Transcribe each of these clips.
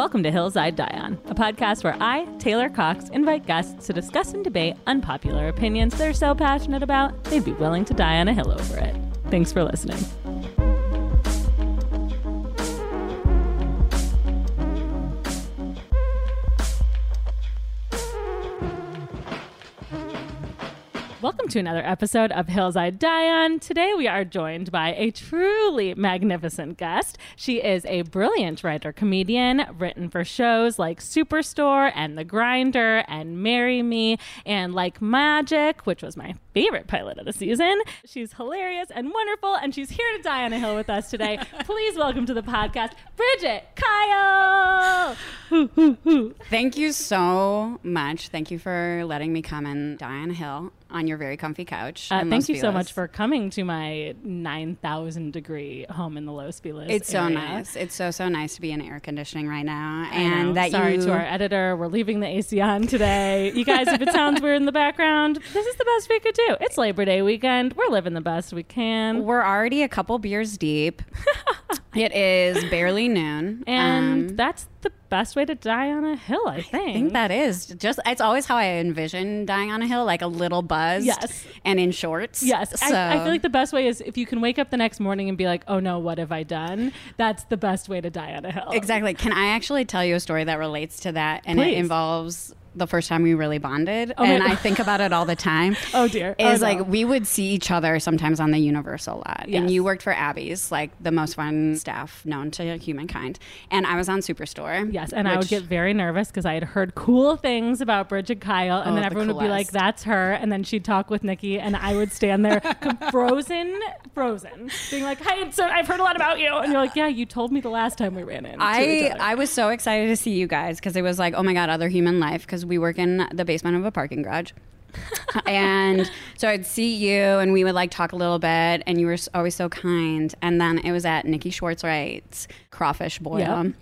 Welcome to Hills I Die On, a podcast where I, Taylor Cox, invite guests to discuss and debate unpopular opinions they're so passionate about they'd be willing to die on a hill over it. Thanks for listening. To another episode of Hills I Die On. Today we are joined by a truly magnificent guest. She is a brilliant writer comedian, written for shows like Superstore and The Grinder and Marry Me and Like Magic, which was my favorite pilot of the season. She's hilarious and wonderful, and she's here to die on a hill with us today. Please welcome to the podcast, Bridget Kyle. Thank you so much. Thank you for letting me come and die on a hill on your very comfy couch. Uh, thank you so much for coming to my 9,000 degree home in the Los Feliz. It's so nice. It's so so nice to be in air conditioning right now, I know. and that Sorry you. to our editor. We're leaving the AC on today. You guys, if it sounds weird in the background, this is the best we could do. It's Labor Day weekend. We're living the best we can. we're already a couple beers deep. it is barely noon, And Um, that's the best way to die on a hill, I think. I think that is just. It's always how I envision dying on a hill, like a little buzz. Yes. and in shorts. Yes, So, I, I feel like the best way is if you can wake up the next morning and be like, "Oh no, what have I done?" That's the best way to die on a hill. Exactly. Can I actually tell you a story that relates to that? And Please. it involves the first time we really bonded. Oh and I think about it all the time. Oh, dear. Oh, is Oh, no. like we would see each other sometimes on the Universal a lot. Yes. And you worked for Abby's, like the most fun staff known to humankind. And I was on Superstore. Yes, and I would get very nervous because I had heard cool things about Bridget Kyle, and Oh, then the everyone would be like, "That's her," and then she'd talk with Nikki, and I would stand there, frozen, frozen, being like, "Hey, so I've heard a lot about you," and you're like, "Yeah, you told me the last time we ran in." I. I was so excited to see you guys because it was like, oh my god, other human life because we work in the basement of a parking garage. and so I'd see you and we would like talk a little bit and you were always so kind. And then it was at Nikki Schwartzwright's crawfish boil. Yep.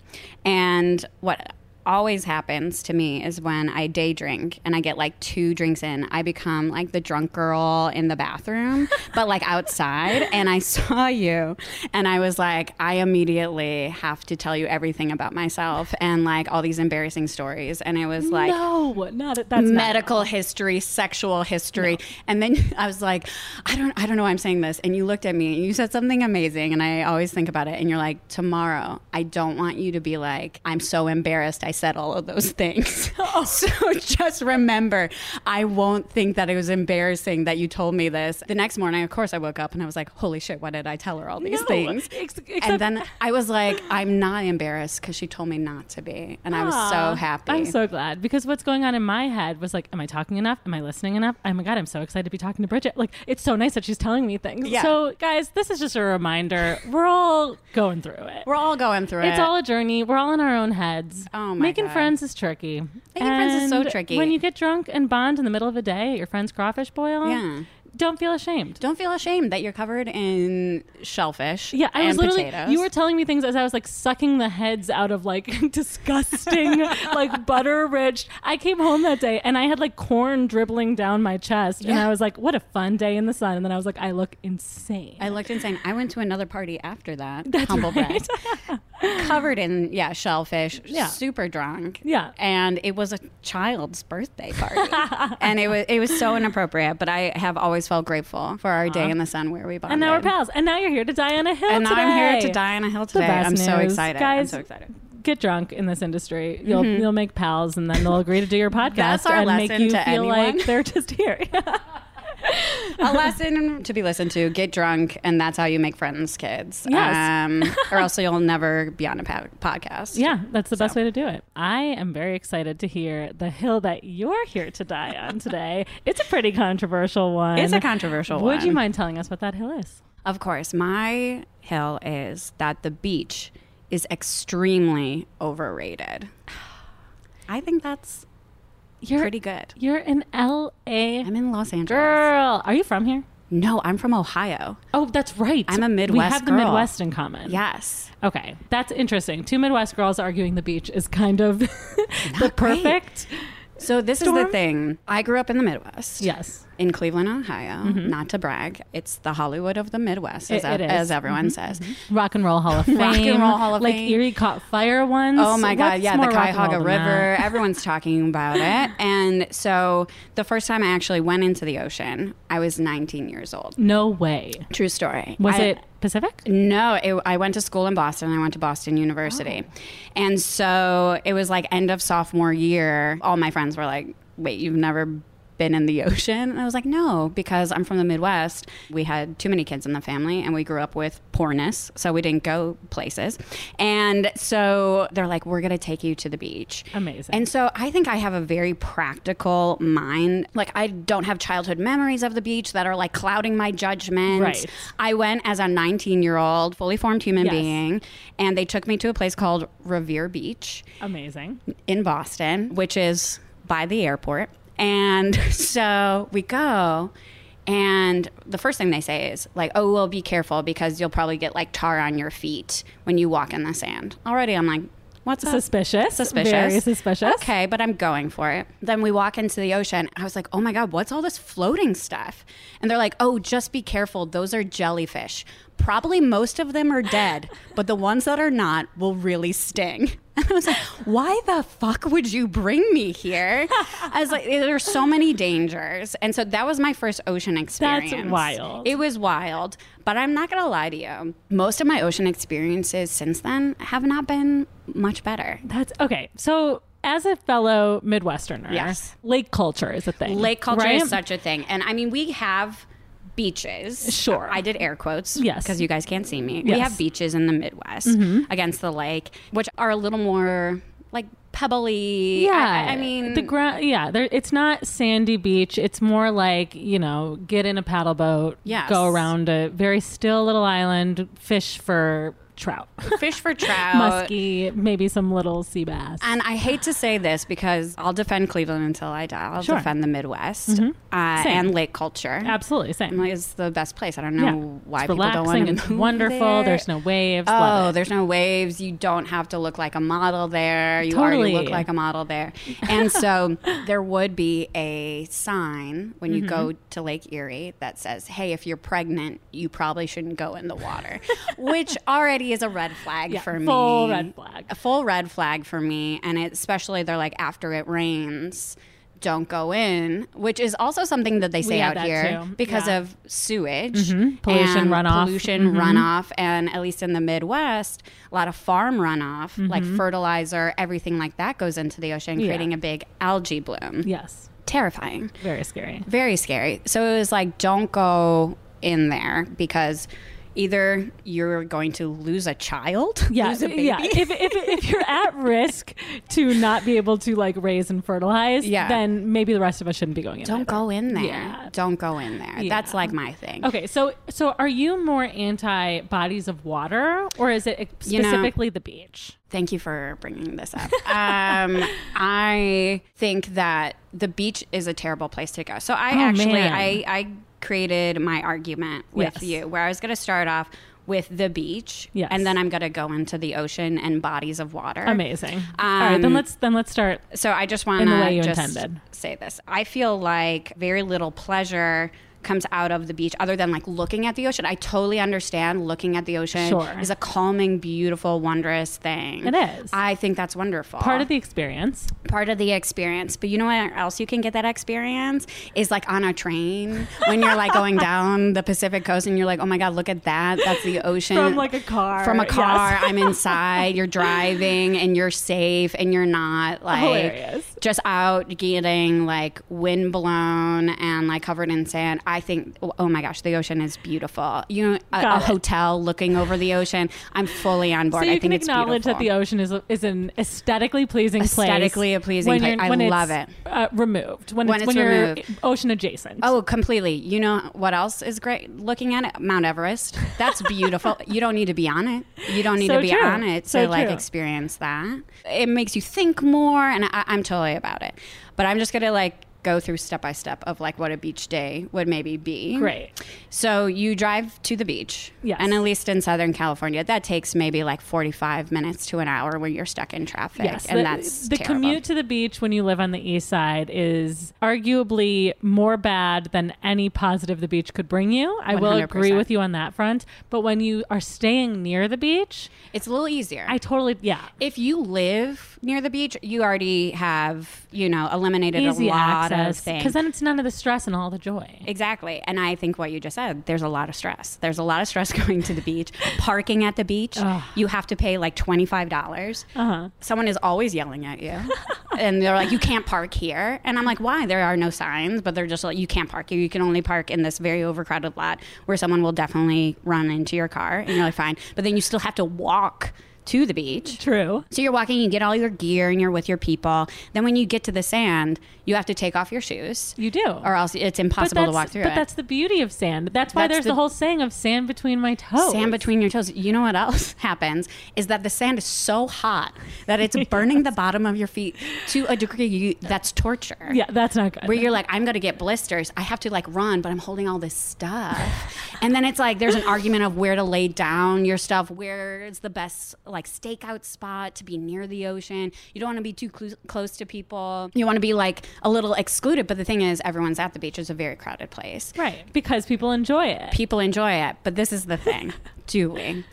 And what always happens to me is when I day drink and I get like two drinks in, I become like the drunk girl in the bathroom, but like outside. And I saw you and I was like, I immediately have to tell you everything about myself and like all these embarrassing stories. And it was like, no, not. That's not- medical history, sexual history. And then I was like, I don't I don't know why I'm saying this. And you looked at me and you said something amazing and I always think about it and you're like, tomorrow, I don't want you to be like, I'm so embarrassed I said all of those things. so just remember, I won't think that it was embarrassing that you told me this. The next morning, of course I woke up and I was like, holy shit, why did I tell her all these No, things? ex- and then I was like, I'm not embarrassed because she told me not to be. And I was so happy. I'm so glad because what's going on in my head was like, am I talking enough? Am I listening enough? Oh my god, I'm so excited to be talking to Bridget. Like, it's so nice that she's telling me things. Yeah. So, guys, this is just a reminder. We're all going through it. We're all going through it. It's all a journey. We're all in our own heads. Oh my Making God. friends is tricky. Making friends is so tricky. When you get drunk and bond in the middle of a day at your friend's crawfish boil, Yeah. Don't feel ashamed. Don't feel ashamed that you're covered in shellfish. Yeah, I was literally. potatoes. You were telling me things as I was like sucking the heads out of like disgusting, like butter rich. I came home that day and I had like corn dribbling down my chest, and I was like, "What a fun day in the sun." And then I was like, "I look insane." I looked insane. I went to another party after that. That's humble right. covered in yeah shellfish. Yeah. super drunk. Yeah. and it was a child's birthday party, and it was it was so inappropriate. But I have always felt grateful for our day in the sun where we bonded. and now we're pals. And now you're here to die on a hill. And now I'm here to die on a hill today. I'm so excited. guys. I'm so excited. Get drunk in this industry. You'll mm-hmm. you'll make pals, and then they'll agree to do your podcast and make you feel anyone. like they're just here. a lesson to be listened to. Get drunk, and that's how you make friends, kids. Yes. Um, or else you'll never be on a podcast. Yeah, that's the best way to do it. I am very excited to hear the hill that you're here to die on today. It's a pretty controversial one. It's a controversial one. Would you mind telling us what that hill is? Of course, my hill is that the beach is extremely overrated. I think that's You're pretty good. You're in L.A. I'm in Los Angeles. Girl, are you from here? No, I'm from Ohio. Oh, that's right. I'm a Midwest. We have the girl. Midwest in common. Yes. Okay, that's interesting. Two Midwest girls arguing the beach is kind of the great. perfect So this is the thing. I grew up in the Midwest. Yes. In Cleveland, Ohio. Mm-hmm. Not to brag, it's the Hollywood of the Midwest, as, It- it as everyone mm-hmm. says. Mm-hmm. Rock and Roll Hall of Fame. Rock and Roll Hall of like Fame. Erie caught fire once. Oh my God, What's yeah, the more rock and roll Cuyahoga River. Everyone's talking about it. And so the first time I actually went into the ocean, I was 19 years old. No way. True story. Was I- it Pacific? No, it, I went to school in Boston. I went to Boston University. Oh. And so it was like end of sophomore year. All my friends were like, wait, you've never been in the ocean? And I was like, no, because I'm from the Midwest. We had too many kids in the family and we grew up with poorness. So we didn't go places. And so they're like, we're going to take you to the beach. Amazing. And so I think I have a very practical mind. Like I don't have childhood memories of the beach that are like clouding my judgment. Right. I went as a 19 year old, fully formed human Yes. being, and they took me to a place called Revere Beach Amazing. in Boston, which is by the airport. And so we go, and the first thing they say is, like, oh, well, be careful because you'll probably get like tar on your feet when you walk in the sand. Already, I'm like, what's up? Suspicious. Suspicious. Very suspicious. Okay, but I'm going for it. Then we walk into the ocean. I was like, oh my God, what's all this floating stuff? And they're like, oh, just be careful. Those are jellyfish. Probably most of them are dead, but the ones that are not will really sting. And I was like, why the fuck would you bring me here? I was like, there's so many dangers. And so that was my first ocean experience. That's wild. It was wild. But I'm not going to lie to you. Most of my ocean experiences since then have not been much better. That's okay. So, as a fellow Midwesterner, Yes. lake culture is a thing. Lake culture right? is such a thing. And I mean, we have beaches. Sure. I did air quotes. Yes. Because you guys can't see me. We Yes. Mm-hmm. have beaches in the Midwest against the lake, which are a little more like pebbly. Yeah, I, I mean, the ground. Yeah, there, it's not sandy beach. It's more like you know, get in a paddle boat, Yes. go around a very still little island, fish for trout, fish for trout. muskie, maybe some little sea bass. And I hate to say this because I'll defend Cleveland until I die. I'll Sure. Mm-hmm. defend the Midwest uh, and lake culture. Absolutely, same. Like, It's the best place. I don't know yeah, why it's people don't relaxing. want to It's wonderful. there. There's no waves. Oh, there's no waves. You don't have to look like a model there. You already Totally. look like a model there. And so there would be a sign when you go Mm-hmm. to Lake Erie that says, hey, if you're pregnant, you probably shouldn't go in the water, which already is a red flag Yeah, for me. full red flag. A full red flag for me. And it, especially they're like, after it rains, don't go in, which is also something that they say out here too. because Yeah. of sewage, Pollution runoff. pollution runoff, and at least in the Midwest, a lot of farm runoff, like fertilizer, everything like that goes into the ocean, Mm-hmm. Yeah. creating a big algae bloom. yes, Terrifying, very scary. very scary. So it was like, don't go in there because either you're going to lose a child, Yeah, lose a baby. yeah. If, if, if you're at risk to not be able to like raise and fertilize, Yeah. then maybe the rest of us shouldn't be going in. Don't either. go in there. Yeah. Don't go in there. Yeah. That's like my thing. Okay, so so are you more anti bodies of water, or is it You know- specifically the beach? Thank you for bringing this up. um, I think that the beach is a terrible place to go. So I Oh, actually man. I, I created my argument with Yes. you where I was going to start off with the beach, Yes. and then I'm going to go into the ocean and bodies of water. Amazing. All right, then Um, let's then let's start. So I just want In the way to just intended. say this. I feel like very little pleasure comes out of the beach other than like looking at the ocean. I totally understand looking at the ocean Sure. is a calming, beautiful, wondrous thing. It is. I think that's wonderful. Part of the experience. part of the experience. But you know where else you can get that experience is like on a train when you're like going down the Pacific coast and you're like, oh my god, look at that. That's the ocean From, like, a car. From a car, Yes. I'm inside. You're driving and you're safe and you're not like Hilarious. just out getting like wind blown and like covered in sand. I think, oh my gosh, the ocean is beautiful. You know, a, a hotel looking over the ocean. I'm fully on board. So you I can think it's beautiful. You acknowledge that the ocean is is an aesthetically pleasing place. Aesthetically a pleasing place. I love it. Uh, removed when, When it's, it's when you're ocean adjacent. Oh, completely. You know what else is great? Looking at it, Mount Everest. That's beautiful. you don't need to be on it. You don't need So to be true. on it to So like true. experience that. It makes you think more, and I, I'm totally about it. But I'm just gonna like go through step by step of like what a beach day would maybe be. Great. So you drive to the beach. Yes. And at least in Southern California, that takes maybe like 45 minutes to an hour when you're stuck in traffic. Yes, And the, that's the terrible. commute to the beach when you live on the east side is arguably more bad than any positive the beach could bring you. I will agree with you on that front. But when you are staying near the beach, It's a little easier. I totally yeah. if you live near the beach, you already have, you know, eliminated Easy a lot access because then it's none of the stress and all the joy. Exactly. And I think what you just said, there's a lot of stress. There's a lot of stress going to the beach. Parking at the beach, Ugh. you have to pay like $25. Uh huh. Someone is always yelling at you. and they're like, you can't park here. And I'm like, why? There are no signs, but they're just like, you can't park here. You can only park in this very overcrowded lot where someone will definitely run into your car. And you're like, fine. But then you still have to walk to the beach. True. So you're walking, you get all your gear, and you're with your people. Then when you get to the sand, you have to take off your shoes, You do. or else it's impossible to walk through but it. that's the beauty of sand. That's why That's there's the, the- whole saying of sand between my toes. Sand between your toes. You know what else happens is that the sand is so hot that it's burning the bottom of your feet to a degree you, that's torture. Yeah, that's not good. Where you're like, I'm gonna get blisters. I have to like run, but I'm holding all this stuff. and then it's like there's an argument of where to lay down your stuff, where is the best like stakeout spot to be near the ocean. You don't want to be too clo- close to people. You want to be like a little excluded. But the thing is, everyone's at the beach. It's a very crowded place. right because people enjoy it. People enjoy it, but this is the thing, do we?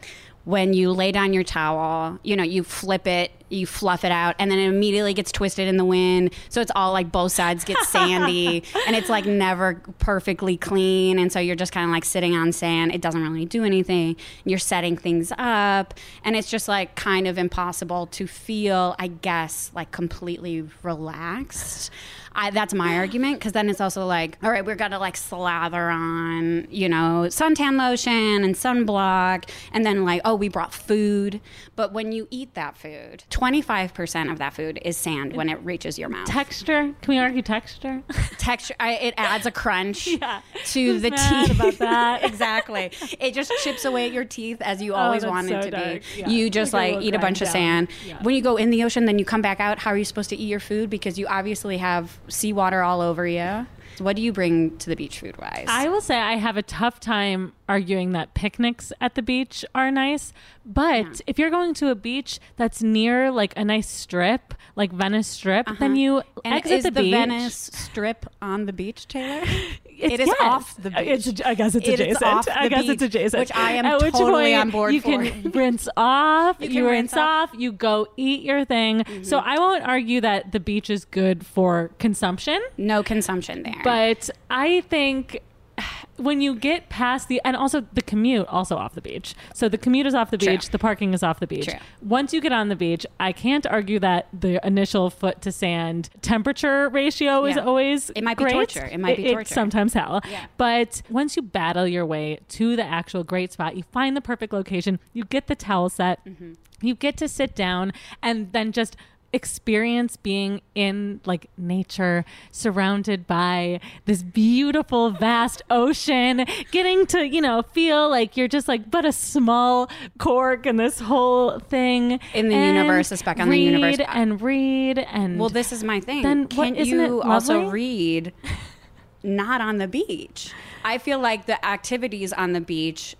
When you lay down your towel, you know, you flip it, you fluff it out, and then it immediately gets twisted in the wind. So it's all like both sides get sandy, and it's like never perfectly clean. And so you're just kind of like sitting on sand. It doesn't really do anything. You're setting things up, and it's just like kind of impossible to feel, I guess, like completely relaxed. I, that's my argument because then it's also like, all right, we're gonna like slather on, you know, suntan lotion and sunblock, and then like, oh, we brought food. But when you eat that food, twenty five percent of that food is sand when it reaches your mouth. Texture? Can we argue texture? Texture, I, it adds a crunch Yeah. to Who's the teeth. about that? exactly. It just chips away at your teeth as you Oh, always that's wanted so to dark. be. Yeah. You just Like like eat a bunch of sand. Yeah. When you go in the ocean, then you come back out. How are you supposed to eat your food? Because you obviously have seawater all over you. What do you bring to the beach food wise? I will say I have a tough time arguing that picnics at the beach are nice. But if you're going to a beach that's near like a nice strip, like Venice Strip, then you Uh-huh. and exit is the, the, beach. Venice Strip on the beach, Taylor? It is yes. off the uh, beach. It's, I guess it's It adjacent. I guess it's adjacent. which I am At which totally point on board you for. can rinse off. You, can rinse, off. off. You go eat your thing. Mm-hmm. So I won't argue that the beach is good for consumption. no consumption there. But I think when you get past the and also the commute also off the beach. So the commute is off the True. beach, the parking is off the beach. True. Once you get on the beach, I can't argue that the initial foot to sand temperature ratio is always It might be torture. It might be It's torture. sometimes hell. Yeah. But once you battle your way to the actual great spot, you find the perfect location, you get the towel set, Mm-hmm. you get to sit down and then just experience being in like nature surrounded by this beautiful vast ocean getting to you know feel like you're just like but a small cork in this whole thing In the and universe, a speck on the universe. read and read and Well, this is my thing. Then Can't you also read not on the beach? I feel like the activities on the beach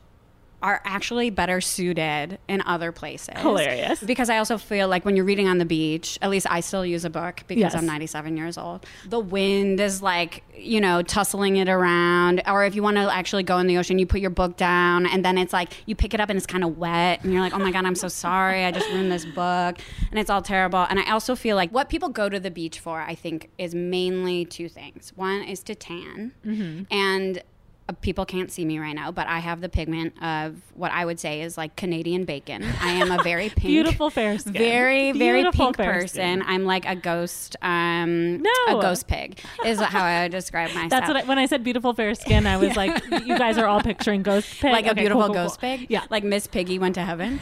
are actually better suited in other places. Hilarious. Because I also feel like when you're reading on the beach, at least I still use a book because Yes. I'm 97 years old. The wind is like, you know, tussling it around. Or if you want to actually go in the ocean, you put your book down and then it's like you pick it up and it's kind of wet and you're like, oh my God, I'm so sorry. I just ruined this book. And it's all terrible. And I also feel like what people go to the beach for, I think, is mainly two things. One is to tan. And uh, people can't see me right now, but I have the pigment of what I would say is like Canadian bacon. I am a very pink, beautiful fair skin very very Beautiful pink person. skin. I'm like a ghost, um, No. a ghost pig is how I would describe myself. That's what I, when I said beautiful fair skin, I was like, you guys are all picturing ghost pig, like a beautiful cool, cool, ghost cool. pig. Yeah, like Miss Piggy went to heaven.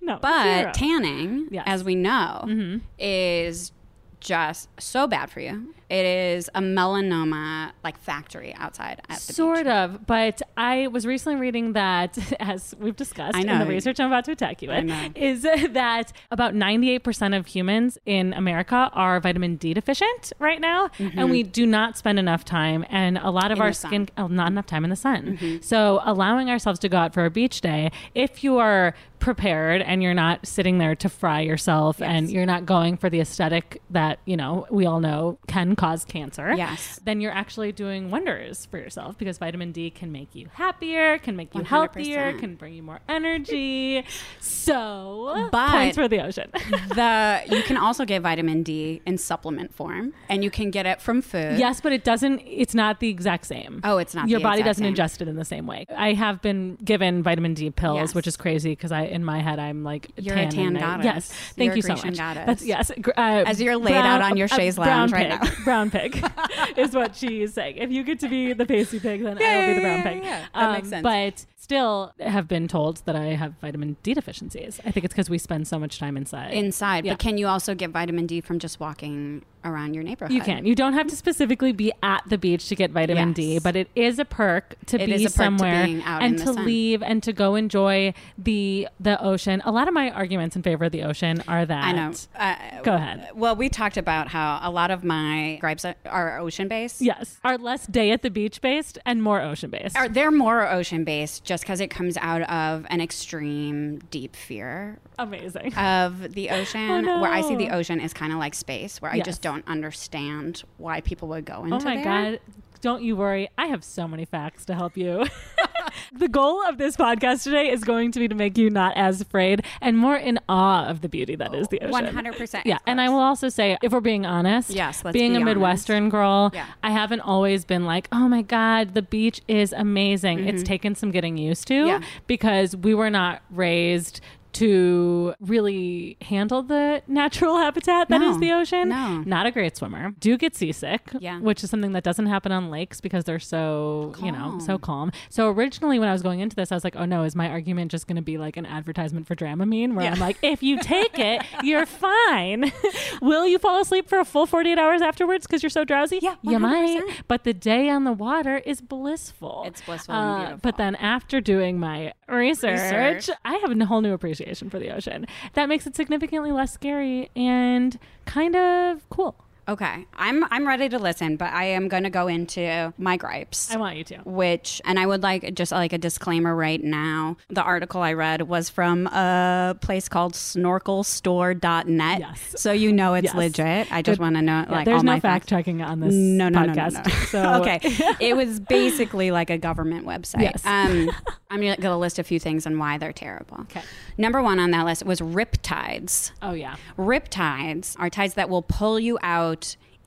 no, But zero. tanning, Yes. as we know, Mm-hmm. is just so bad for you. It is a melanoma like factory outside at the Sort beach. of, but I was recently reading that, as we've discussed in the research I'm about to attack you with, is that about 98% of humans in America are vitamin D deficient right now, and we do not spend enough time, and a lot of Mm-hmm. In our. Mm-hmm. skin, oh, not enough time in the sun. So allowing ourselves to go out for a beach day, if you are prepared and you're not sitting there to fry yourself and you're not going for the aesthetic that you know we all know can cause cancer Yes. then you're actually doing wonders for yourself because vitamin D can make you happier, can make you healthier, 100%. can bring you more energy. So, But- points for the ocean. The you can also get vitamin D in supplement form, and you can get it from food. yes, but it doesn't. It's not the exact same. Oh, it's not Your body doesn't same. ingest it in the same way. I have been given vitamin D pills, Yes. which is crazy because I, in my head, I'm like You're a tan tan and I- Yes, thank You're you so much. goddess. That's yes. Uh, As you're laid out on your chaise lounge right pig, now. Brown pig is what she's saying. If you get to be the pasty pig, then I will be the brown yeah, pig. Um, yeah, yeah. That makes sense. But still, have been told that I have vitamin D deficiencies. I think it's because we spend so much time inside. inside. Yeah. But can you also get vitamin D from just walking around your neighborhood? you can. You don't have to specifically be at the beach to get vitamin D, but it is a perk to It be perk to somewhere out and to sun. leave and to go enjoy the the ocean. A lot of my arguments in favor of the ocean are that I know. Uh, Go ahead. Well, we talked about how a lot of my gripes are ocean based. Yes, are less day at the beach based and more ocean based. Are they're more ocean based just because it comes out of an extreme deep fear Amazing. of the ocean Oh, no. where I see the ocean is kind of like space where I just don't understand why people would go oh into Oh my there. god. Don't you worry. I have so many facts to help you. the goal of this podcast today is going to be to make you not as afraid and more in awe of the beauty that is the ocean. 100%, Yeah. And I will also say, if we're being honest, Yes, being be a honest. Midwestern girl, Yeah. I haven't always been like, oh my God, the beach is amazing. It's taken some getting used to Mm-hmm. Yeah. because we were not raised to really handle the natural habitat that is No, the ocean. no. Not a great swimmer. Do get seasick, Yeah. which is something that doesn't happen on lakes because they're so, you know, Calm. so calm. So originally when I was going into this, I was like, oh no, is my argument just going to be like an advertisement for Dramamine where Yeah. I'm like, if you take it, you're fine. Will you fall asleep for a full 48 hours afterwards because you're so drowsy? Yeah, you might. But the day on the water is blissful. It's blissful uh, beautiful. But then after doing my research, Research. I have a whole new appreciation for the ocean. That makes it significantly less scary and kind of cool. Okay, I'm I'm ready to listen, but I am going to go into my gripes. I want you to. which and I would like just like a disclaimer right now. The article I read was from a place called snorkelstore.net. Yes. So you know it's Yes. legit. I just want to know Yeah, like there's all no my fact facts. checking on this No, no, no, no, podcast. no. So okay. it was basically like a government website. Yes. Um, I'm going to list a few things and why they're terrible. Okay. Number one on that list was riptides. Oh yeah. Rip tides are tides that will pull you out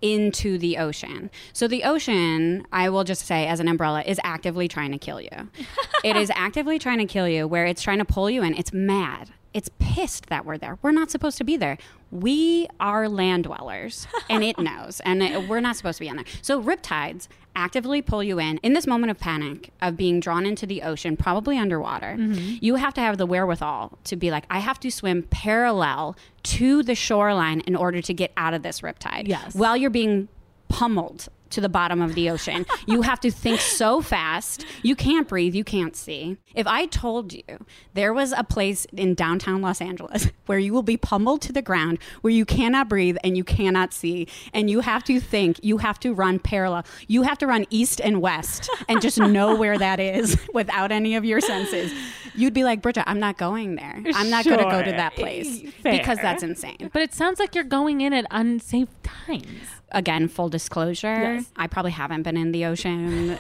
into the ocean. So the ocean, I will just say as an umbrella, is actively trying to kill you. it is actively trying to kill you where it's trying to pull you in. It's mad. It's pissed that we're there. We're not supposed to be there. We are land dwellers and it knows and it- we're not supposed to be on there. So riptides actively pull you in in this moment of panic of being drawn into the ocean, probably underwater. Mm-hmm. You have to have the wherewithal to be like, I have to swim parallel to the shoreline in order to get out of this riptide. Yes. While you're being pummeled to the bottom of the ocean. you have to think so fast. You can't breathe. You can't see. If I told you there was a place in downtown Los Angeles where you will be pummeled to the ground, where you cannot breathe and you cannot see, and you have to think, you have to run parallel, you have to run east and west and just know where that is without any of your senses, you'd be like, Bridget, I'm not going there. I'm not going to go to that place Fair. because that's insane. But it sounds like you're going in at unsafe times. Again, full disclosure, Yes. I probably haven't been in the ocean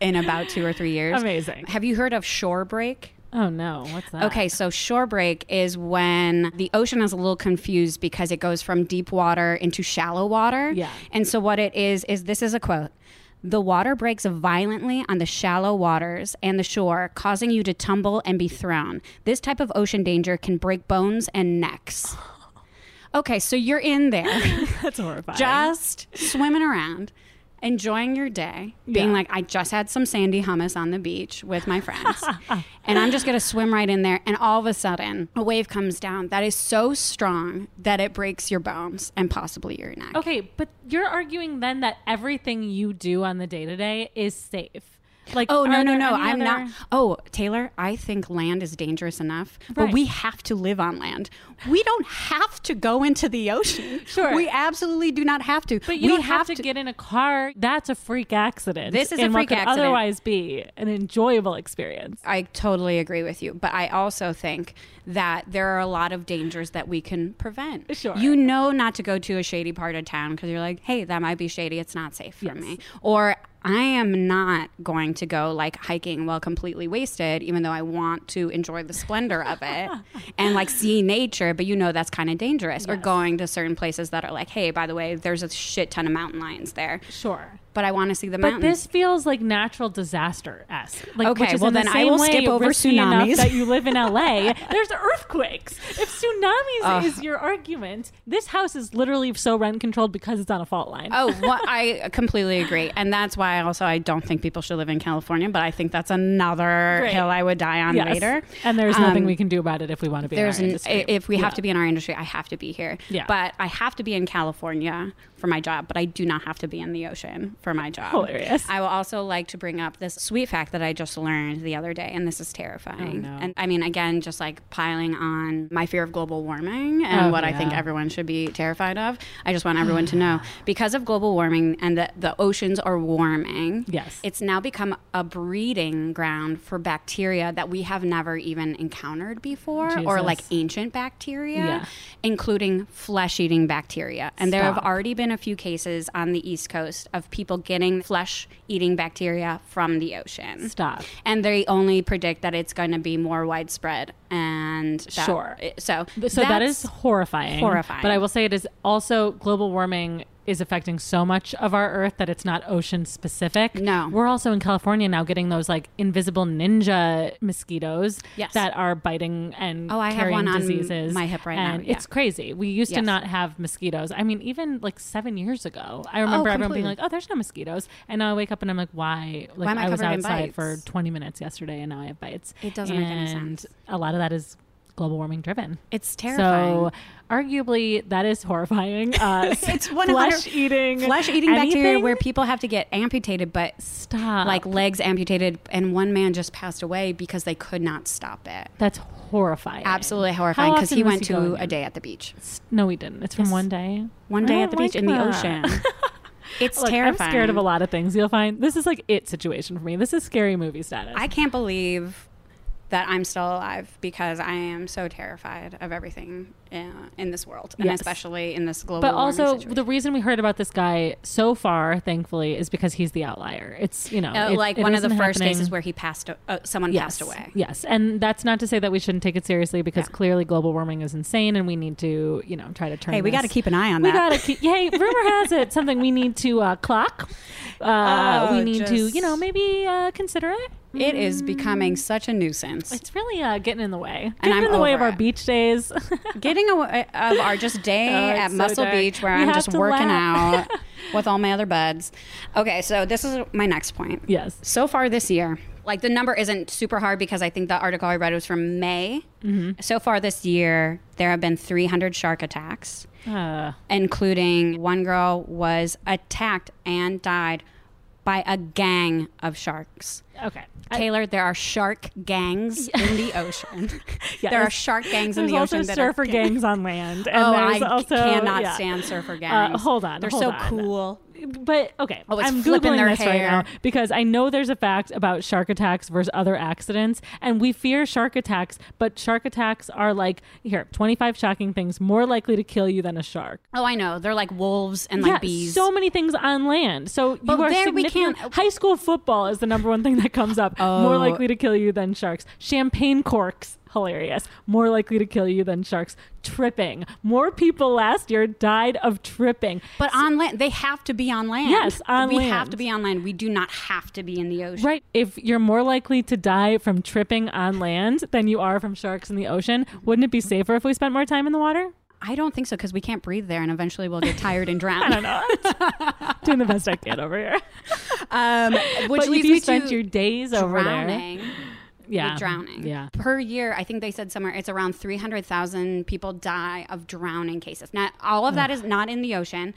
in about two or three years. Amazing. Have you heard of shore break? Oh no, what's that? Okay, so shore break is when the ocean is a little confused because it goes from deep water into shallow water. Yeah. And so what it is is this is a quote. The water breaks violently on the shallow waters and the shore, causing you to tumble and be thrown. This type of ocean danger can break bones and necks. Okay, so you're in there. That's horrifying. just swimming around enjoying your day, being Yeah. like, I just had some sandy hummus on the beach with my friends, and I'm just gonna swim right in there. And all of a sudden, a wave comes down that is so strong that it breaks your bones and possibly your neck. Okay, but you're arguing then that everything you do on the day to day is safe. Like, Oh no no no! I'm other- not. Oh Taylor, I think land is dangerous enough, but we have to live on land. We don't have to go into the ocean. Sure. we absolutely do not have to. But you we don't have, to, get in a car. That's a freak accident. This is a freak could accident. Otherwise, be an enjoyable experience. I totally agree with you, but I also think that there are a lot of dangers that we can prevent. Sure. You know not to go to a shady part of town because you're like, hey, that might be shady. It's not safe for Yes. me. Or I am not going to go like hiking while completely wasted, even though I want to enjoy the splendor of it and like see nature, but you know that's kind of dangerous. Or going to certain places that are like, hey, by the way, there's a shit ton of mountain lions there, Sure. But I want to see the But mountains. this feels like natural disaster esque. Like, Okay, which is well, the then I will skip over tsunamis. That you live in LA. There's earthquakes. If tsunamis is your argument, this house is literally so rent controlled because it's on a fault line. Oh, well, I completely agree, and that's why I also I don't think people should live in California. But I think that's another hill I would die on Yes. later. And there's nothing Um, we can do about it if we want to be There's in our an, industry. if we have to be in our industry, I have to be here. Yeah. But I have to be in California for my job, but I do not have to be in the ocean for my job. Hilarious. I will also like to bring up this sweet fact that I just learned the other day, and this is terrifying. Oh, no. And I mean, again, just like piling on my fear of global warming and Oh, what I think everyone should be terrified of. I just want everyone to know because of global warming and that the oceans are warming. Yes. It's now become a breeding ground for bacteria that we have never even encountered before or like ancient bacteria, Yeah. including flesh eating bacteria. And there have already been a few cases on the East Coast of people getting flesh eating bacteria from the ocean. Stop. And they only predict that it's going to be more widespread. And that- Sure. So, So that's- horrifying. horrifying. But I will say it is also global warming is affecting so much of our earth that it's not ocean specific. No. We're also in California now getting those like invisible ninja mosquitoes Yes. that are biting and Oh, I have carrying one on diseases. my hip right now. Yeah. It's crazy. We used to not have mosquitoes. I mean, even like seven years ago, I oh, remember everyone being like, "Oh, there's no mosquitoes," and now I wake up and I'm like, "Why?" Like Why am I was outside for 20 minutes yesterday, and now I have bites. It doesn't make any sense. And sense. A lot of that is global warming driven. it's terrifying. So, arguably, that is horrifying. Uh, It's 100 flesh eating, flesh eating bacteria where people have to get amputated, but stop. like legs amputated, and one man just passed away because they could not stop it. that's horrifying. Absolutely horrifying because he went to a day at the beach. No, he didn't. It's from Yes. one day. One day at the beach like in the ocean. It's Look, terrifying. I'm scared of a lot of things. You'll find this is like it situation for me. This is scary movie status. I can't believe that I'm still alive because I am so terrified of everything uh, in this world, and Yes. especially in this global. but also, situation. the reason we heard about this guy so far, thankfully, is because he's the outlier. It's you know, Uh, it- like it one of the first happening- cases where he passed, uh, someone yes. passed away. Yes, and that's not to say that we shouldn't take it seriously because Yeah. clearly global warming is insane, and we need to you know try to turn. Hey, we got to keep an eye on We that. gotta keep. Hey, rumor has it something we need to uh, clock. Uh, Oh, we need to, you know, maybe uh, consider it. It is becoming such a nuisance. It's really uh, getting in the way. And Getting I'm in the way of over our beach days. Getting away of our just day Oh, at so Muscle dark. Beach where I'm just working laugh. out with all my other buds. Okay, so this is my next point. yes. So far this year, like the number isn't super hard because I think the article I read was from May. Mm-hmm. So far this year, there have been 300 shark attacks, Uh, including one girl was attacked and died by a gang of sharks. okay. I- Taylor, there are shark gangs in the ocean. Yeah, there are shark gangs in there's the also ocean that are surfer gangs on land. And oh, there's I also, cannot yeah. stand surfer gangs. Uh, hold on. they're hold so on. cool. But okay, Oh, I'm googling their this right now because I know there's a fact about shark attacks versus other accidents, and we fear shark attacks. But shark attacks are like here, 25 shocking things more likely to kill you than a shark. Oh, I know. They're like wolves and like yeah, bees. so many things on land. So But you are there we can't- High school football is the number one thing that comes up. More Oh. likely to kill you than sharks. Champagne corks. Hilarious. More likely to kill you than sharks. Tripping. More people last year died of tripping. but on land, they have to be on land. Yes, on we land. have to be on land. We do not have to be in the ocean. Right. If you're more likely to die from tripping on land than you are from sharks in the ocean, wouldn't it be safer if we spent more time in the water? I don't think so because we can't breathe there, and eventually we'll get tired and drown. I don't know. Doing the best I can over here. um, which but leads if you spent to your days over there. Yeah. With drowning. Yeah. Per year, I think they said somewhere it's around 300,000 people die of drowning cases. Now, all of that is not in the ocean.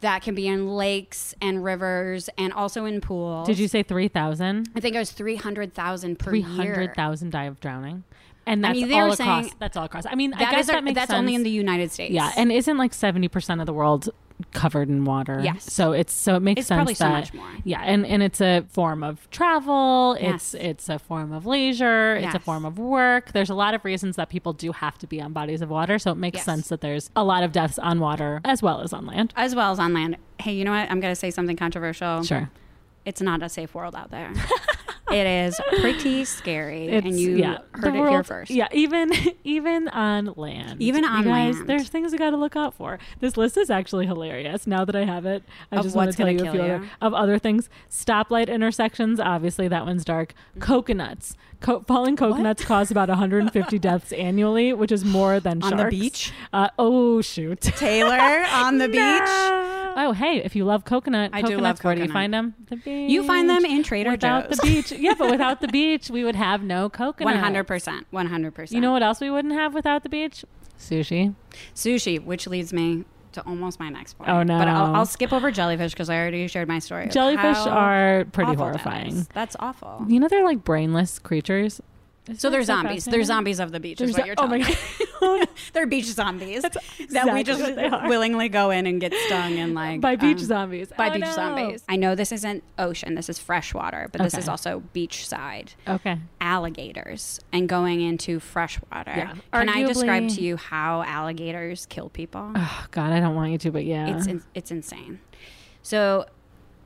That can be in lakes and rivers and also in pools. Did you say 3,000? I think it was 300,000 per year. 300,000 die of drowning. And I that's mean, they all across. saying- that's all across. I mean, I That guess is a- that makes that's sense. only in the United States. Yeah, and isn't like 70% of the world covered in water? Yes. So it's so it makes It's sense probably so that much more. Yeah, and and it's a form of travel, Yes. it's it's a form of leisure, it's a form of work. There's a lot of reasons that people do have to be on bodies of water, so it makes Yes. sense that there's a lot of deaths on water as well as on land. as well as on land. Hey, you know what? I'm going to say something controversial. Sure. It's not a safe world out there. it is pretty scary, It's, and you yeah, heard it here first. Yeah, even even on land. Even on guys, land. There's things you got to look out for. This list is actually hilarious. Now that I have it, I Of just want to tell you a few you. other, of other things. Stoplight intersections. Obviously, that one's dark. Mm-hmm. Coconuts. Co- falling coconuts cause about 150 deaths annually, which is more than On the beach? Uh, oh shoot. Taylor on the beach. Oh hey, if you love coconut, I do coconuts, love where do you find them? The beach. You find them in Trader without Joe's. the beach. Yeah, but without the beach, we would have no coconut. One hundred percent. One hundred percent. You know what else we wouldn't have without the beach? Sushi. sushi, which leads me to almost my next point. Oh, no. But I'll, I'll skip over jellyfish because I already shared my story. Jellyfish are pretty awful that horrifying. is. That's awful. You know they're like brainless creatures. Isn't So they're zombies. They're zombies of the beach. There's is what you're oh my telling god. they're beach zombies that exactly we just what they are. willingly go in and get stung and like By beach um, zombies. By Oh, beach no. zombies. I know this isn't ocean. This is freshwater, but this is also beachside. Okay. Alligators and going into freshwater. Yeah. Can I describe to you how alligators kill people? Oh god, I don't want you to, but yeah. It's in, it's insane. So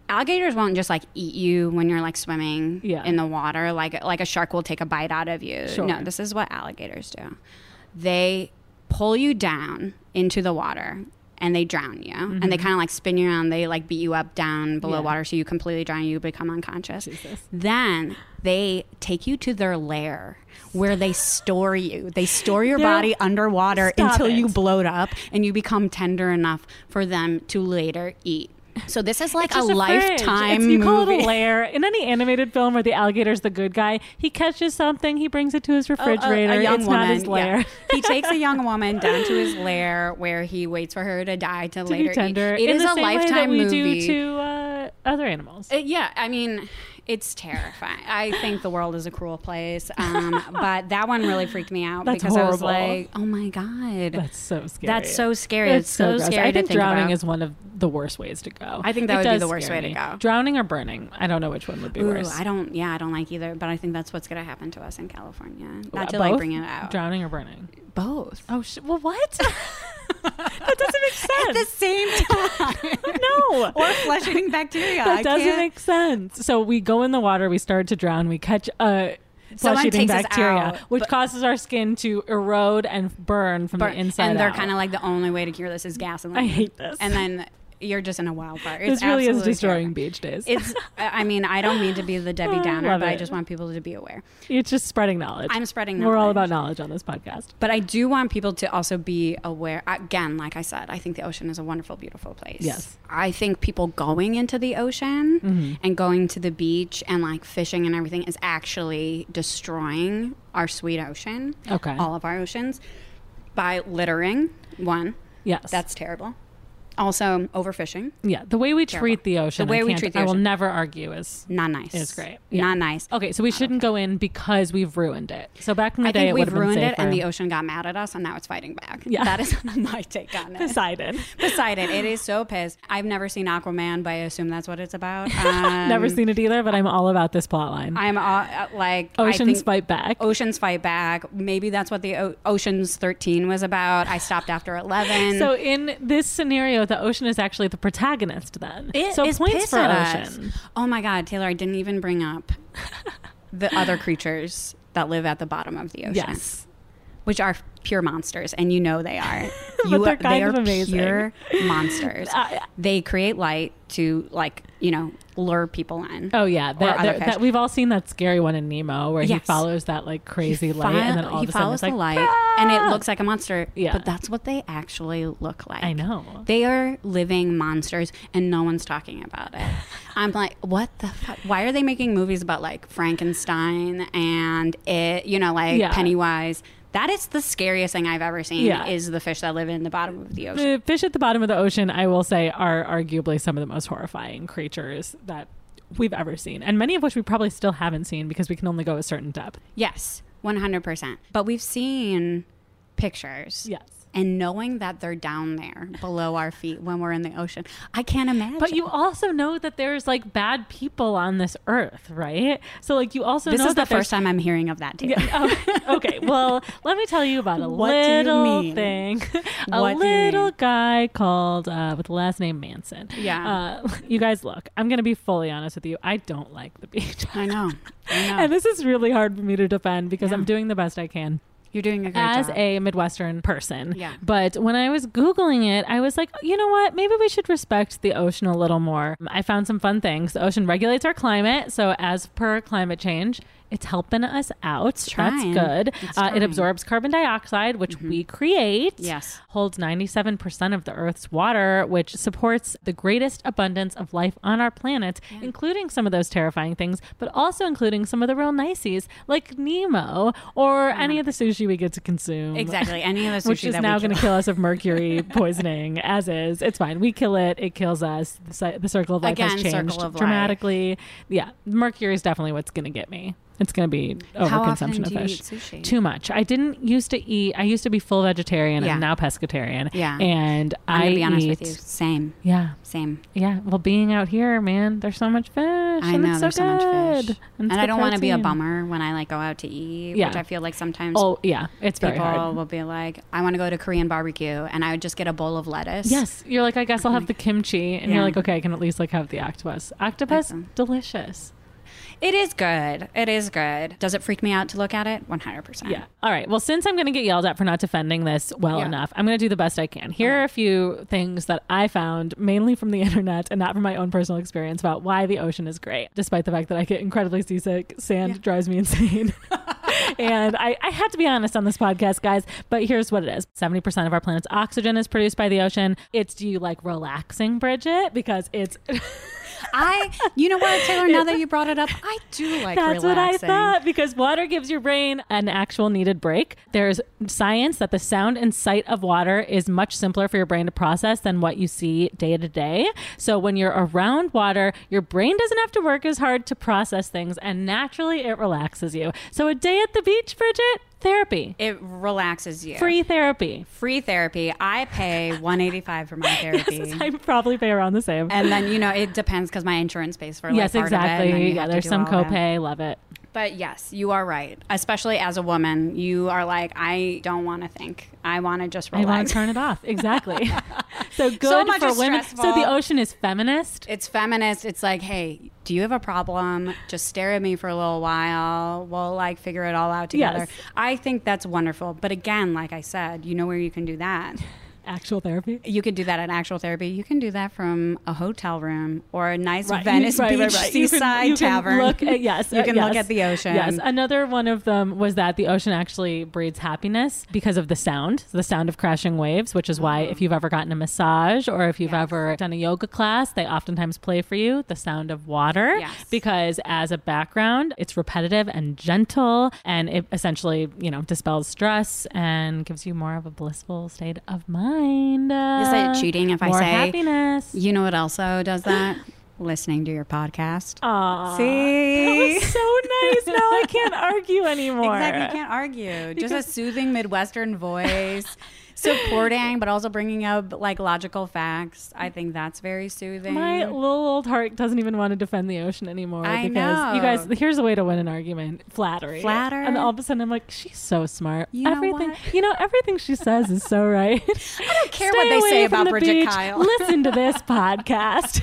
alligators won't just like eat you when you're like swimming Yeah. in the water like like a shark will take a bite out of you. Sure. No, this is what alligators do. They pull you down into the water and they drown you and they kind of like spin you around they like beat you up down below Mm-hmm. Yeah. water so you completely drown you become unconscious Jesus. then they take you to their lair where they store you. They store your body underwater Stop until you it. bloat up and you become tender enough for them to later eat. So this is like It's a lifetime you call it a lair. In any animated film where the alligator's the good guy, he catches something, he brings it to his Oh, a- refrigerator. a, young it's woman. not his yeah. he takes a young woman down to his lair where he waits for her to die to, to later be tender. eat. It in is the a same way lifetime that we movie. do to uh, other animals. Uh, yeah, I mean, it's terrifying. I think the world is a cruel place. Um, but that one really freaked me out That's because I was like, oh my God. That's so scary. That's so scary. It's It's, so, gross. scary I think to think drowning about. is one of the worst ways to go. I think that It would be the worst way to go. Drowning or burning. I don't know which one would be Ooh, worse. I don't. Yeah, I don't like either. But I think that's what's going to happen to us in California. Not to Both? like bring it out. Drowning or burning. Both Oh, sh- well, what? that doesn't make sense. at the same time. no. or flesh-eating bacteria. that I doesn't can't- make sense. So we go in the water, we start to drown, we catch a Someone flesh-eating bacteria, out, which causes our skin to erode and burn from Burn- the inside and they're kind of like the only way to cure this is gas. And gasoline. I hate this. And then you're just in a wildfire. It's this really is destroying terrifying. beach days. It's. I mean, I don't mean to be the Debbie Downer, love but I just want people to be aware. it's just spreading knowledge. I'm spreading. Knowledge. We're all about knowledge on this podcast. But I do want people to also be aware. Again, like I said, I think the ocean is a wonderful, beautiful place. Yes. I think people going into the ocean Mm-hmm. and going to the beach and like fishing and everything is actually destroying our sweet ocean, Okay. all of our oceans, by littering. One, yes. that's terrible. Also, overfishing, yeah. The way we Terrible. treat the ocean, The way I we treat the ocean, I will never argue is not nice. is great. Yeah. Not nice. Okay, so we shouldn't go in because we've ruined it. So back in the I day, we've would have been ruined it, and the ocean got mad at us, and now it's fighting back. Yeah. that is my take on it. Poseidon. Poseidon. It is so pissed. I've never seen Aquaman, but I assume that's what it's about. Um, Never seen it either, but I'm all about this plot line. I'm uh, like I Oceans fight back. Oceans fight back. Maybe that's what the o- Oceans 13 was about. I stopped after 11. So in this scenario, the ocean is actually the protagonist. Then, It so is points for ocean. Oh my God, Taylor! I didn't even bring up the other creatures that live at the bottom of the ocean, Yes, which are pure monsters, and you know they are. But you they're they are amazing. pure monsters. Uh, they create light to like you know lure people in. Oh yeah, that, that, that we've all seen that scary one in Nemo where he follows that like crazy light, and then all he of a sudden follows it's like the light, and it "Ah!" looks like a monster. Yeah. but that's what they actually look like. I know. They are living monsters, and no one's talking about it. I'm like, what the fuck? Why are they making movies about like Frankenstein and it? You know, like Yeah. Pennywise. That is the scariest thing I've ever seen. Yeah. Is the fish that live in the bottom of the ocean. The fish at the bottom of the ocean, I will say, are arguably some of the most horrifying creatures that we've ever seen, and many of which we probably still haven't seen because we can only go a certain depth. Yes, one hundred percent. But we've seen pictures. Yes. And knowing that they're down there below our feet when we're in the ocean, I can't imagine. But you also know that there's like bad people on this earth, right? So like you also this know is the first time I'm hearing of that too. Yeah, oh, okay. Well, let me tell you about a What little thing. a What little guy called uh, with the last name Manson. Yeah. Uh, you guys, look. I'm gonna be fully honest with you. I don't like the beach. I know. I know. And this is really hard for me to defend because Yeah. I'm doing the best I can You're doing a great as job. a Midwestern person. Yeah. But when I was Googling it, I was like, you know what? Maybe we should respect the ocean a little more. I found some fun things. The ocean regulates our climate. So, as per climate change, it's helping us out. trying. That's good. It's Uh, it absorbs carbon dioxide, which we create. Yes. Holds 97% of the Earth's water, which supports the greatest abundance of life on our planet, including some of those terrifying things, but also including some of the real niceties like Nemo or any of the sushi we get to consume. Exactly. Any of the sushi Which is now going to kill. us of mercury poisoning, as is. It's fine. We kill it. It kills us. The, the circle of life has Again, circle changed of life. dramatically. Yeah, mercury is definitely what's going to get me. It's going to be overconsumption of fish. eat sushi? Too much. I didn't used to eat. I used to be full vegetarian. Yeah. I'm now pescatarian. Yeah. and I'm I be honest eat. with you. Same. Yeah, Same. yeah. Well, being out here, man, there's so much fish. I and know it's there's so, so much fish. And, And, I don't want to be a bummer when I like go out to eat, Yeah. which I feel like sometimes Oh yeah, it's very people hard. will be like, I want to go to Korean barbecue and I would just get a bowl of lettuce. Yes, you're like, I guess I'll have mm-hmm. the kimchi, and Yeah. you're like, okay, I can at least like have the octopus. Octopus, Awesome. delicious. It is good. It is good. Does it freak me out to look at it? 100%. Yeah. All right. Well, since I'm going to get yelled at for not defending this well Yeah. enough, I'm going to do the best I can. Here are a few things that I found, mainly from the internet and not from my own personal experience, about why the ocean is great, despite the fact that I get incredibly seasick. Sand drives me insane. and I, I had to be honest on this podcast, guys, but here's what it is 70% of our planet's oxygen is produced by the ocean. It's do you like relaxing, Bridget? Because it's. I, you know what, Taylor, now that you brought it up, I do like That's what I thought because water gives your brain an actual needed break. There's science that the sound and sight of water is much simpler for your brain to process than what you see day to day. So when you're around water, your brain doesn't have to work as hard to process things and naturally it relaxes you. So a day at the beach, Bridget, therapy. It relaxes you. Free therapy. Free therapy. I pay 185 for my therapy. I probably pay around the same. and then, you know, it depends because my insurance pays for like, yes, part of it, exactly. Yeah, there's some that. copay. Love it. But yes, you are right. Especially as a woman, you are like, I don't want to think. I want to just relax. I want to turn it off. Exactly. so good much for women. So the ocean is feminist. it's feminist. It's like, hey, do you have a problem? Just stare at me for a little while. We'll like figure it all out together. Yes. I think that's wonderful. But again, like I said, you know where you can do that. Actual therapy. You could do that at actual therapy. You can do that from a hotel room or a nice Right, Venice right, Beach right, right. You can- seaside you tavern. look at- yes, you uh, can look at the ocean. Yes. Another one of them was that the ocean actually breeds happiness because of the sound, the sound of crashing waves, which is why if you've ever gotten a massage or if you've Yes. ever done a yoga class, they oftentimes play for you the sound of water Yes. because as a background, it's repetitive and gentle and it essentially, you know, dispels stress and gives you more of a blissful state of mind. Is it uh, cheating if I more say happiness? You know what also does that? Listening to your podcast. Aw. See? That was so nice. Now I can't argue anymore. Exactly. You can't argue. Just a soothing Midwestern voice, supporting, but also bringing up like logical facts. I think that's very soothing. My little old heart doesn't even want to defend the ocean anymore. I because you guys, here's a way to win an argument: flattery. Flatter. And all of a sudden, I'm like, she's so smart. You know everything, what? you know, everything she says is so right. I don't care Stay what they say about the Bridget beach. Kyle. Listen to this podcast.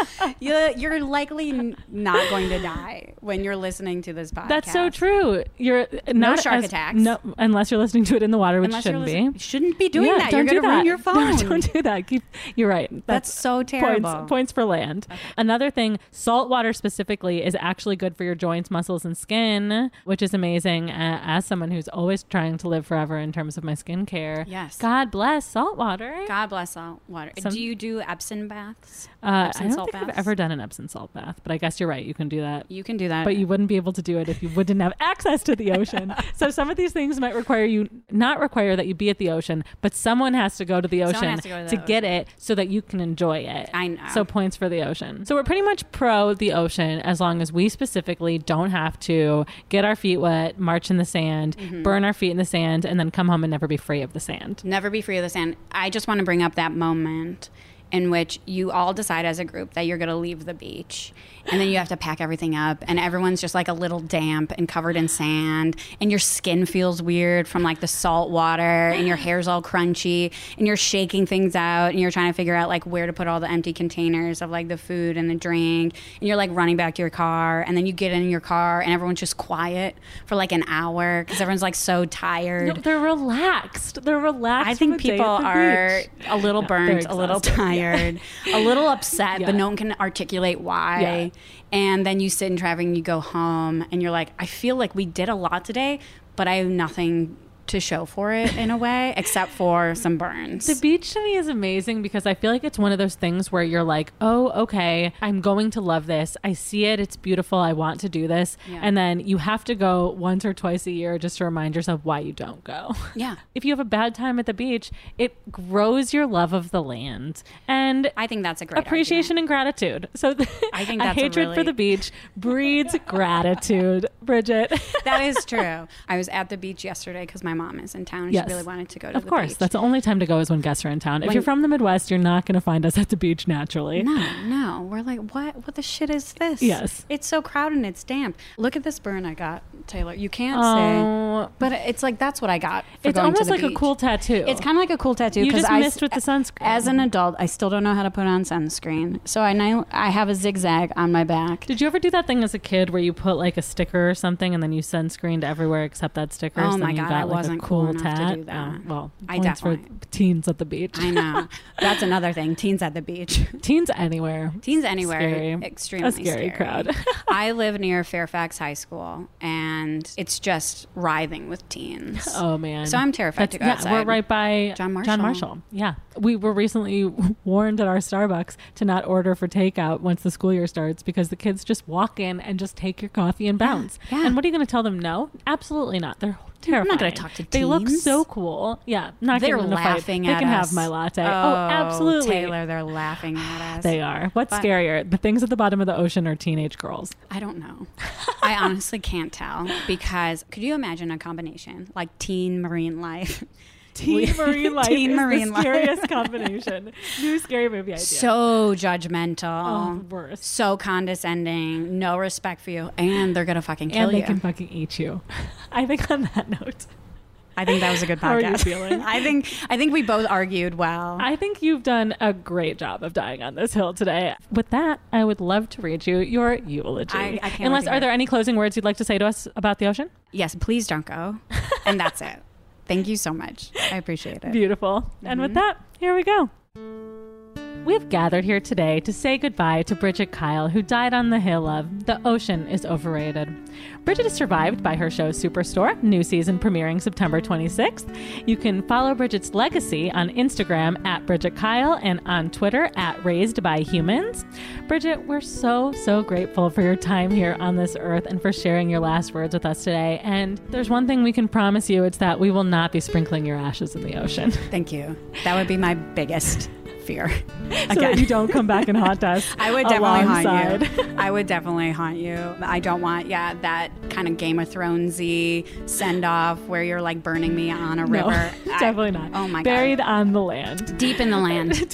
you, you're likely not going to die when you're listening to this podcast. That's so true. You're not shark as- attacks. No, unless you're listening to it in the water, which Unless shouldn't be. shouldn't be doing Yeah, that. You're do going to ruin that. your phone. No, don't do that. Keep. You're right. That's so Points, terrible. points for land. Another thing, salt water specifically is actually good for your joints, muscles, and skin, which is amazing. Uh, as someone who's always trying to live forever in terms of my skincare, Yes. God bless salt water. God bless salt water. Some- do you do Epsom baths? Uh, Epsom I don't think I've baths? ever done an Epsom salt bath, but I guess you're right. You can do that. You can do that. But you wouldn't be able to do it if you wouldn't have access to the ocean. so some of these things might require you not require that you be at the ocean, but someone has to go to the ocean to to the get it so that you can enjoy it. I know. So points for the ocean. So we're pretty much pro the ocean as long as we specifically don't have to get our feet wet, march in the sand, Mm-hmm. burn our feet in the sand, and then come home and never be free of the sand. Never be free of the sand. I just want to bring up that moment in which you all decide as a group that you're going to leave the beach. And then you have to pack everything up, and everyone's just like a little damp and covered in sand, and your skin feels weird from like the salt water, and your hair's all crunchy, and you're shaking things out, and you're trying to figure out like where to put all the empty containers of like the food and the drink, and you're like running back to your car, and then you get in your car, and everyone's just quiet for like an hour because everyone's like so tired. No, they're relaxed. They're relaxed. I think people are beach. a little No, burnt, a little exhausted. Tired, a little upset, Yeah. but no one can articulate why. Yeah. And then you sit in traffic and you go home and you're like, I feel like we did a lot today, but I have nothing to show for it in a way, except for some burns. The beach to me is amazing because I feel like it's one of those things where you're like, oh, okay, I'm going to love this. I see it. It's beautiful. I want to do this. Yeah. And then you have to go once or twice a year just to remind yourself why you don't go. Yeah. If you have a bad time at the beach, it grows your love of the land and I think that's a great appreciation and gratitude. So I think a that's a hatred for really- the beach breeds gratitude, Bridget. That is true. I was at the beach yesterday because my mom is in town and Yes. she really wanted to go to of the course, beach. that's the only time to go is when guests are in town. if When- you're from the Midwest, you're not going to find us at the beach naturally. No, no. We're like, what? What the shit is this? Yes. It's so crowded and it's damp. Look at this burn I got, Taylor. You can't Oh, say, um, but it's like that's what I got. It's almost like a cool tattoo. It's kind of like a cool tattoo. You just I missed with the sunscreen. As an adult, I still don't know how to put on sunscreen, so I I have a zigzag on my back. Did you ever do that thing as a kid where you put like a sticker or something and then you sunscreened everywhere except that sticker? Oh so my God, got I like wasn't a cool cool enough to do that. Oh, well, I points for definitely- teens at the beach. I know. That's another thing. Teens at the beach. teens anywhere. Teens anywhere. Scary. Extremely A scary crowd. I live near Fairfax High School, and it's just writhing with teens. Oh man! So I'm terrified to go yeah, outside. we're right by John Marshall. John Marshall. Yeah, we were recently warned at our Starbucks to not order for takeout once the school year starts because the kids just walk in and just take your coffee and bounce. yeah. And what are you going to tell them? No, absolutely not. They're terrifying. I'm not gonna talk to teens. They look so cool. Yeah, not They're getting in a fight. laughing They at can us. have my latte. Oh, oh, absolutely. Taylor, they're laughing at us. They are. What's But- scarier, the things at the bottom of the ocean or teenage girls? I don't know. I honestly can't tell because could you imagine a combination like teen marine life? Teen marine life Teen is marine the life. scariest combination. New scary movie idea. So judgmental. Oh, worst. So condescending, no respect for you, and they're gonna fucking kill you. and they can fucking eat you. I think on that note, I think that was a good podcast. How are you feeling? I think I think we both argued well. I think you've done a great job of dying on this hill today. With that, I would love to read you your eulogy. I- I can't Unless, are there any closing words you'd like to say to us about the ocean? yes, please don't go. And that's it. Thank you so much. I appreciate it. Beautiful. And with mm-hmm. that, here we go. We've gathered here today to say goodbye to Bridget Kyle, who died on the hill of The Ocean is Overrated. Bridget is survived by her show Superstore, new season premiering September 26th. You can follow Bridget's legacy on Instagram at Bridget Kyle and on Twitter at Raised by Humans. Bridget, we're so, so grateful for your time here on this earth and for sharing your last words with us today. And there's one thing we can promise you it's that we will not be sprinkling your ashes in the ocean. Thank you. That would be my biggest fear. so that you don't come back and haunt us. I would definitely alongside. haunt you. I would definitely haunt you. I don't want, yeah, that kind of Game of Thronesy send off where you're like burning me on a No, river. I- definitely not. Oh my god. Buried god. on the land. Deep in the land.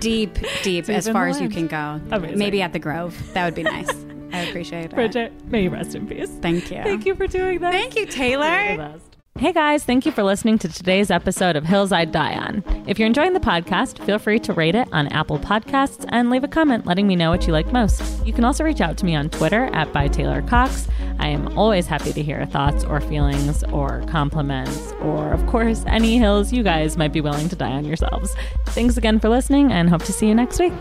deep, deep, as far as you can go. Amazing. Maybe at the Grove. That would be nice. I appreciate it. Bridget, may you rest in peace. Thank you. Thank you for doing that. Thank you, Taylor. Hey guys, thank you for listening to today's episode of Hills I'd Die On. If you're enjoying the podcast, feel free to rate it on Apple Podcasts and leave a comment letting me know what you like most. You can also reach out to me on Twitter at by Taylor Cox. I am always happy to hear thoughts or feelings or compliments or, of course, any hills you guys might be willing to die on yourselves. Thanks again for listening and hope to see you next week.